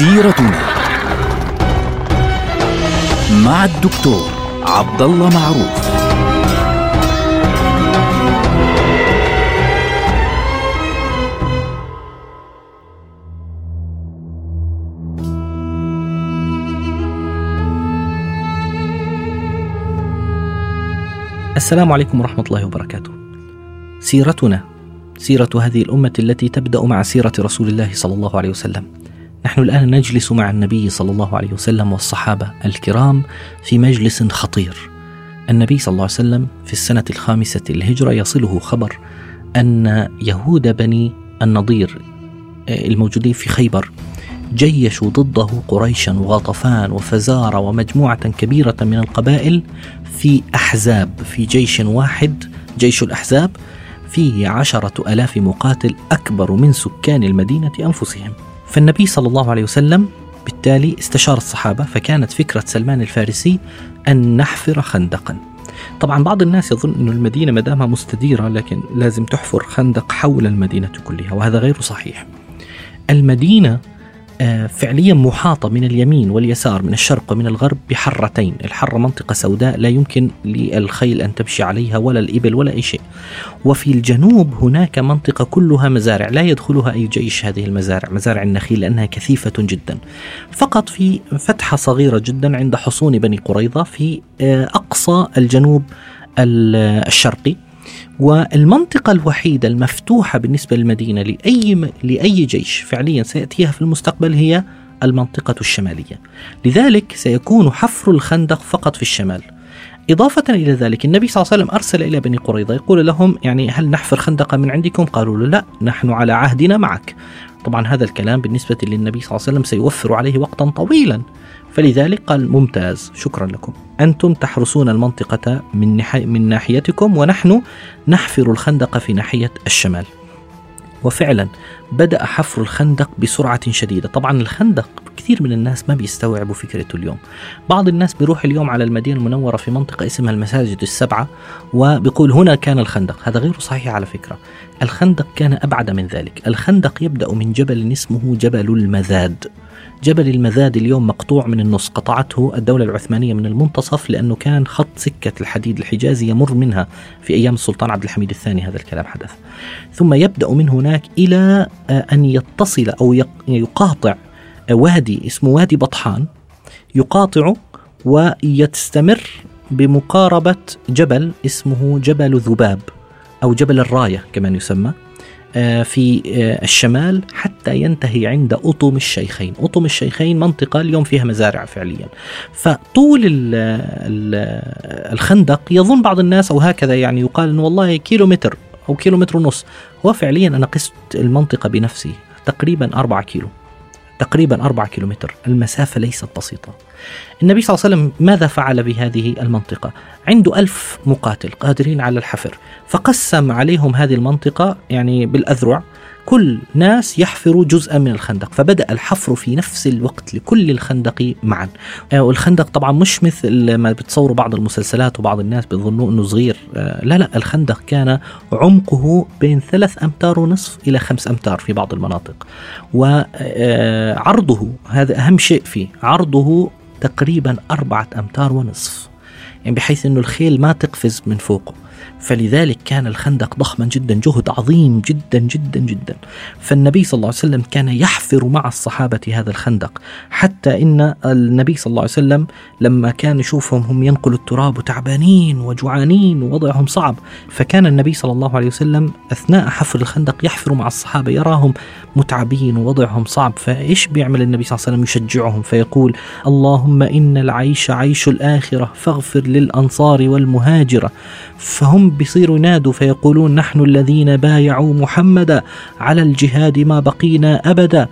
سيرتنا مع الدكتور عبد الله معروف السلام عليكم ورحمة الله وبركاته. سيرتنا سيرة هذه الأمة التي تبدأ مع سيرة رسول الله صلى الله عليه وسلم. نحن الآن نجلس مع النبي صلى الله عليه وسلم والصحابة الكرام في مجلس خطير. النبي صلى الله عليه وسلم في السنة الخامسة للهجرة يصله خبر أن يهود بني النضير آه، الموجودين في خيبر جيشوا ضده قريشا وغطفان وفزارة ومجموعة كبيرة من القبائل في أحزاب في جيش واحد جيش الأحزاب فيه عشرة ألاف مقاتل أكبر من سكان المدينة أنفسهم فالنبي صلى الله عليه وسلم بالتالي استشار الصحابة فكانت فكرة سلمان الفارسي أن نحفر خندقا. طبعا بعض الناس يظن أن المدينة مدامها مستديرة لكن لازم تحفر خندق حول المدينة كلها وهذا غير صحيح. المدينة فعليا محاطة من اليمين واليسار من الشرق ومن الغرب بحرتين. الحرة منطقة سوداء لا يمكن للخيل أن تمشي عليها ولا الإبل ولا أي شيء. وفي الجنوب هناك منطقة كلها مزارع لا يدخلها أي جيش هذه المزارع مزارع النخيل لأنها كثيفة جدا. فقط في فتحة صغيرة جدا عند حصون بني قريظة في آه، أقصى الجنوب الشرقي. والمنطقة الوحيدة المفتوحة بالنسبة للمدينة لأي لأي جيش فعليا سيأتيها في المستقبل هي المنطقة الشمالية. لذلك سيكون حفر الخندق فقط في الشمال. إضافة إلى ذلك النبي صلى الله عليه وسلم أرسل إلى بني قريظة يقول لهم يعني هل نحفر خندقا من عندكم؟ قالوا له لا نحن على عهدنا معك. طبعا هذا الكلام بالنسبة للنبي صلى الله عليه وسلم سيوفر عليه وقتا طويلا. فلذلك قال ممتاز شكرا لكم. أنتم تحرسون المنطقة من, من ناحيتكم ونحن نحفر الخندق في ناحية الشمال. وفعلا بدأ حفر الخندق بسرعة شديدة. طبعا الخندق كثير من الناس ما بيستوعبوا فكرته اليوم. بعض الناس بيروح اليوم على المدينة المنورة في منطقة اسمها المساجد السبعة وبيقول هنا كان الخندق. هذا غير صحيح على فكرة. الخندق كان أبعد من ذلك. الخندق يبدأ من جبل اسمه جبل المذاد. جبل المذاد اليوم مقطوع من النص. قطعته الدولة العثمانية من المنتصف لأنه كان خط سكة الحديد الحجازي يمر منها في أيام السلطان عبد الحميد الثاني. هذا الكلام حدث. ثم يبدأ من هناك إلى آه، أن يتصل أو يقاطع وادي اسمه وادي بطحان. يقاطعه ويستمر بمقاربة جبل اسمه جبل ذباب أو جبل الراية كمان يسمى. آه، في آه، الشمال حتى ينتهي عند أطم الشيخين. أطم الشيخين منطقة اليوم فيها مزارع فعليا. فطول الخندق يظن بعض الناس أو هكذا يعني يقال أنه والله كيلو متر أو كيلو متر ونص. هو فعليا أنا قست المنطقة بنفسي تقريبا أربعة كيلو. تقريبا أربعة كيلومتر. المسافة ليست بسيطة. النبي صلى الله عليه وسلم ماذا فعل بهذه المنطقة؟ عنده ألف مقاتل قادرين على الحفر فقسم عليهم هذه المنطقة يعني بالأذرع كل ناس يحفروا جزءا من الخندق فبدأ الحفر في نفس الوقت لكل الخندق معا. آه، والخندق طبعا مش مثل ما بتصوروا بعض المسلسلات وبعض الناس بيظنوا أنه صغير. آه، لا لا الخندق كان عمقه بين ثلاث أمتار ونصف إلى خمس أمتار في بعض المناطق. وعرضه آه، هذا أهم شيء فيه عرضه تقريبا أربعة أمتار ونصف. يعني بحيث أنه الخيل ما تقفز من فوقه. فلذلك كان الخندق ضخما جدا جهد عظيم جدا جدا جدا. فالنبي صلى الله عليه وسلم كان يحفر مع الصحابة هذا الخندق حتى إن النبي صلى الله عليه وسلم لما كان يشوفهم هم ينقلوا التراب وتعبانين وجوعانين ووضعهم صعب. فكان النبي صلى الله عليه وسلم أثناء حفر الخندق يحفر مع الصحابة يراهم متعبين ووضعهم صعب. فإيش بيعمل النبي صلى الله عليه وسلم؟ يشجعهم فيقول اللهم إن العيش عيش الآخرة فاغفر للأنصار والمهاجرة. فهم بيصيروا ينادوا فيقولون نحن الذين بايعوا محمدا على الجهاد ما بقينا أبدا.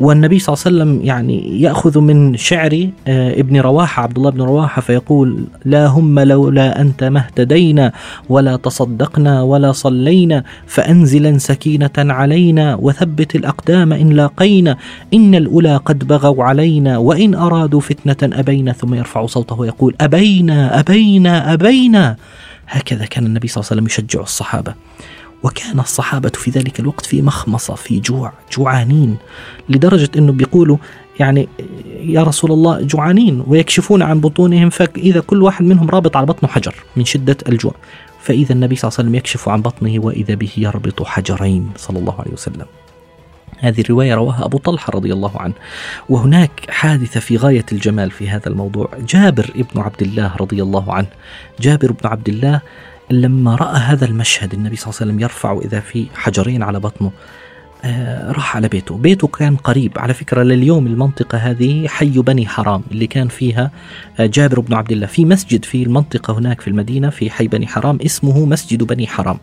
والنبي صلى الله عليه وسلم يعني يأخذ من شعر آه، ابن رواحة عبد الله بن رواحة فيقول لا هم لولا أنت ما اهتدينا ولا تصدقنا ولا صلينا فأنزلا سكينة علينا وثبت الأقدام إن لاقينا إن الأولى قد بغوا علينا وإن أرادوا فتنة أبينا ثم يرفع صوته ويقول أبينا أبينا أبينا. هكذا كان النبي صلى الله عليه وسلم يشجع الصحابة. وكان الصحابة في ذلك الوقت في مخمصة في جوع جوعانين لدرجة أنه بيقولوا يعني يا رسول الله جوعانين. ويكشفون عن بطونهم فإذا كل واحد منهم رابط على بطنه حجر من شدة الجوع. فإذا النبي صلى الله عليه وسلم يكشف عن بطنه وإذا به يربط حجرين صلى الله عليه وسلم. هذه الرواية رواها أبو طلحة رضي الله عنه. وهناك حادثة في غاية الجمال في هذا الموضوع. جابر ابن عبد الله رضي الله عنه. جابر بن عبد الله لما رأى هذا المشهد النبي صلى الله عليه وسلم يرفع إذا في حجرين على بطنه آه، راح على بيته. بيته كان قريب. على فكرة لليوم المنطقة هذه حي بني حرام اللي كان فيها آه، جابر بن عبد الله. في مسجد في المنطقة هناك في المدينة في حي بني حرام اسمه مسجد بني حرام.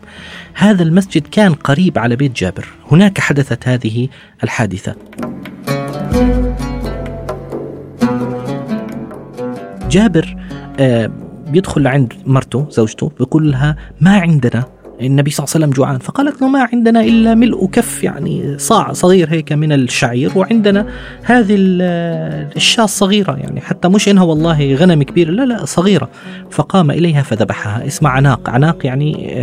هذا المسجد كان قريب على بيت جابر. هناك حدثت هذه الحادثة. جابر آه، بيدخل عند مرته زوجته بيقول لها ما عندنا. النبي صلى الله عليه وسلم جوعان فقالت له ما عندنا إلا ملء كف يعني صاع صغير هيك من الشعير وعندنا هذه الشاة الصغيرة يعني حتى مش إنها والله غنم كبير لا لا صغيرة. فقام إليها فذبحها اسمها عناق عناق يعني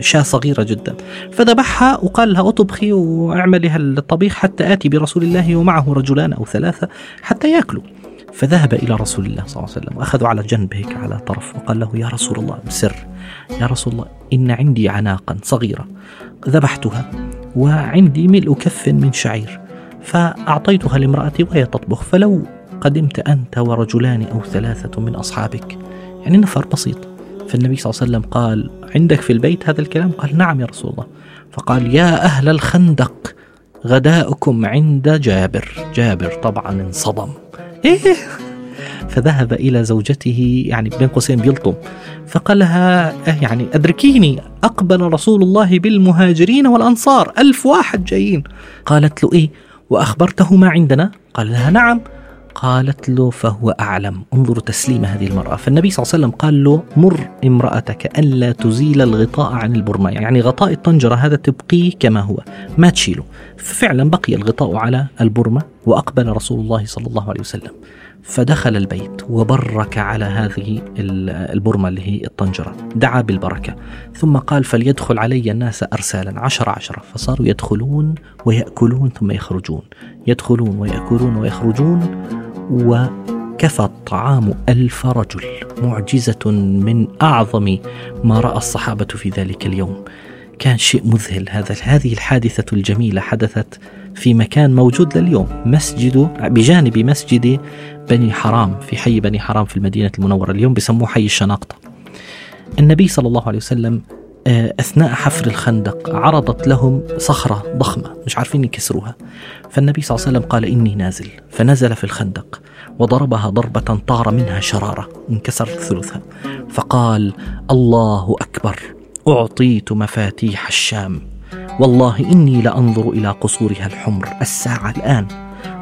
شاة صغيرة جدا. فذبحها وقال لها أطبخي وأعملي الطبيخ حتى آتي برسول الله ومعه رجلان أو ثلاثة حتى يأكلوا. فذهب إلى رسول الله صلى الله عليه وسلم وأخذوا على جنب هيك على طرف وقال له يا رسول الله بسر يا رسول الله إن عندي عناقا صغيرة ذبحتها وعندي ملء كف من شعير فأعطيتها لامرأتي وهي تطبخ فلو قدمت أنت ورجلان أو ثلاثة من أصحابك. يعني نفر بسيط. فالنبي صلى الله عليه وسلم قال عندك في البيت هذا الكلام؟ قال نعم يا رسول الله. فقال يا أهل الخندق غداؤكم عند جابر. جابر طبعا انصدم. إيه. فذهب إلى زوجته يعني بين قوسين بيلطم فقال لها إيه يعني أدركيني أقبل رسول الله بالمهاجرين والأنصار ألف واحد جايين. قالت له إيه وأخبرته ما عندنا؟ قال لها نعم. قالت له فهو أعلم. انظروا تسليم هذه المرأة. فالنبي صلى الله عليه وسلم قال له مر امرأتك ألا تزيل الغطاء عن البرمة يعني غطاء الطنجرة هذا تبقيه كما هو. ما تشيله. ففعلا بقي الغطاء على البرمة وأقبل رسول الله صلى الله عليه وسلم. فدخل البيت وبرك على هذه البرمة اللي هي الطنجرة. دعا بالبركة. ثم قال فليدخل علي الناس أرسالا. عشر عشرة فصاروا يدخلون ويأكلون ثم يخرجون. يدخلون ويأكلون ويخرجون وكفى الطعام ألف رجل معجزة من أعظم ما رأى الصحابة في ذلك اليوم. كان شيء مذهل هذا هذه الحادثة الجميلة حدثت في مكان موجود لليوم مسجد بجانب مسجد بني حرام في حي بني حرام في المدينة المنورة اليوم بسموه حي الشناقطة. النبي صلى الله عليه وسلم أثناء حفر الخندق عرضت لهم صخرة ضخمة مش عارفين يكسروها. فالنبي صلى الله عليه وسلم قال إني نازل. فنزل في الخندق وضربها ضربة طار منها شرارة انكسر ثلثها. فقال الله أكبر أعطيت مفاتيح الشام. والله إني لأنظر إلى قصورها الحمر الساعة الآن.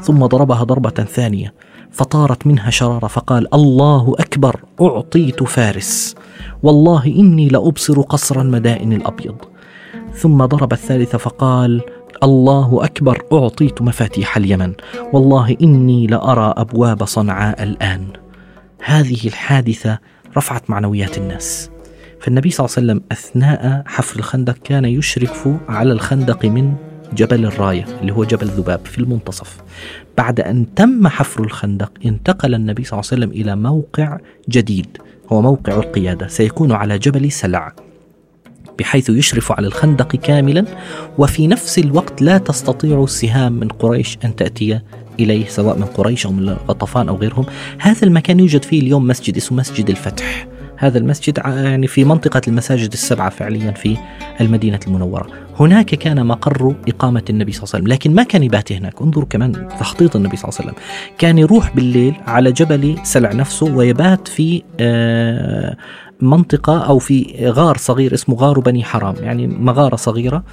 ثم ضربها ضربة ثانية فطارت منها شرارة فقال الله أكبر أعطيت فارس. والله إني لأبصر قصر المدائن الأبيض. ثم ضرب الثالثة فقال الله أكبر أعطيت مفاتيح اليمن. والله إني لأرى أبواب صنعاء الآن. هذه الحادثة رفعت معنويات الناس. فالنبي صلى الله عليه وسلم أثناء حفر الخندق كان يشرف على الخندق من جبل الراية اللي هو جبل ذباب في المنتصف. بعد أن تم حفر الخندق انتقل النبي صلى الله عليه وسلم إلى موقع جديد هو موقع القيادة. سيكون على جبل سلع بحيث يشرف على الخندق كاملا وفي نفس الوقت لا تستطيع السهام من قريش أن تأتي إليه سواء من قريش أو من غطفان أو غيرهم. هذا المكان يوجد فيه اليوم مسجد اسمه مسجد الفتح. هذا المسجد يعني في منطقة المساجد السبعة فعليا في المدينة المنورة. هناك كان مقر إقامة النبي صلى الله عليه وسلم لكن ما كان يبات هناك. انظروا كمان تخطيط النبي صلى الله عليه وسلم. كان يروح بالليل على جبل سلع نفسه ويبات في آه، منطقة أو في غار صغير اسمه غار بني حرام. يعني مغارة صغيرة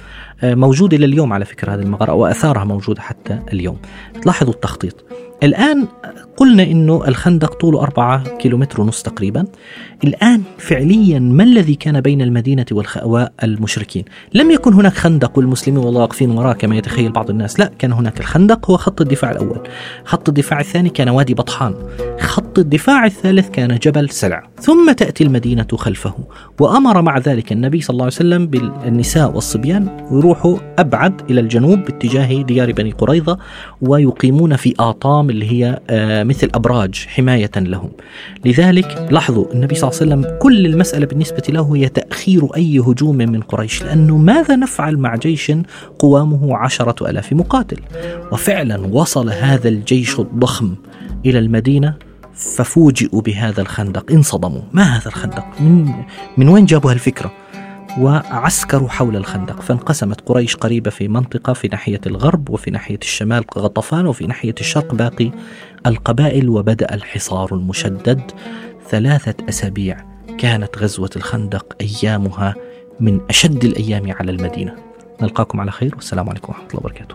آه، موجودة لليوم على فكرة هذه المغارة وأثارها موجودة حتى اليوم. لاحظوا التخطيط. الآن قلنا أنه الخندق طوله أربعة كيلومتر ونص تقريبا. الآن فعليا ما الذي كان بين المدينة والمشركين؟ لم يكن هناك خندق والمسلمين والله واقفين وراه كما يتخيل بعض الناس. لا كان هناك الخندق هو خط الدفاع الأول. خط الدفاع الثاني كان وادي بطحان. خط الدفاع الثالث كان جبل سلع. ثم تأتي المدينة خلفه. وأمر مع ذلك النبي صلى الله عليه وسلم بالنساء والصبيان يروحوا أبعد إلى الجنوب باتجاه ديار بني قريظة ويقيمون في آطام اللي هي آه، مثل أبراج حماية لهم. لذلك لاحظوا النبي صلى الله عليه وسلم كل المسألة بالنسبة له هي تأخير أي هجوم من قريش لأنه ماذا نفعل مع جيش قوامه عشرة ألاف مقاتل؟ وفعلا وصل هذا الجيش الضخم إلى المدينة ففوجئوا بهذا الخندق انصدموا. ما هذا الخندق؟ من, من وين جابوا هالفكرة؟ وعسكروا حول الخندق فانقسمت قريش قريبة في منطقة في ناحية الغرب وفي ناحية الشمال غطفان وفي ناحية الشرق باقي القبائل وبدأ الحصار المشدد ثلاثة أسابيع. كانت غزوة الخندق أيامها من أشد الأيام على المدينة. نلقاكم على خير والسلام عليكم ورحمة الله وبركاته.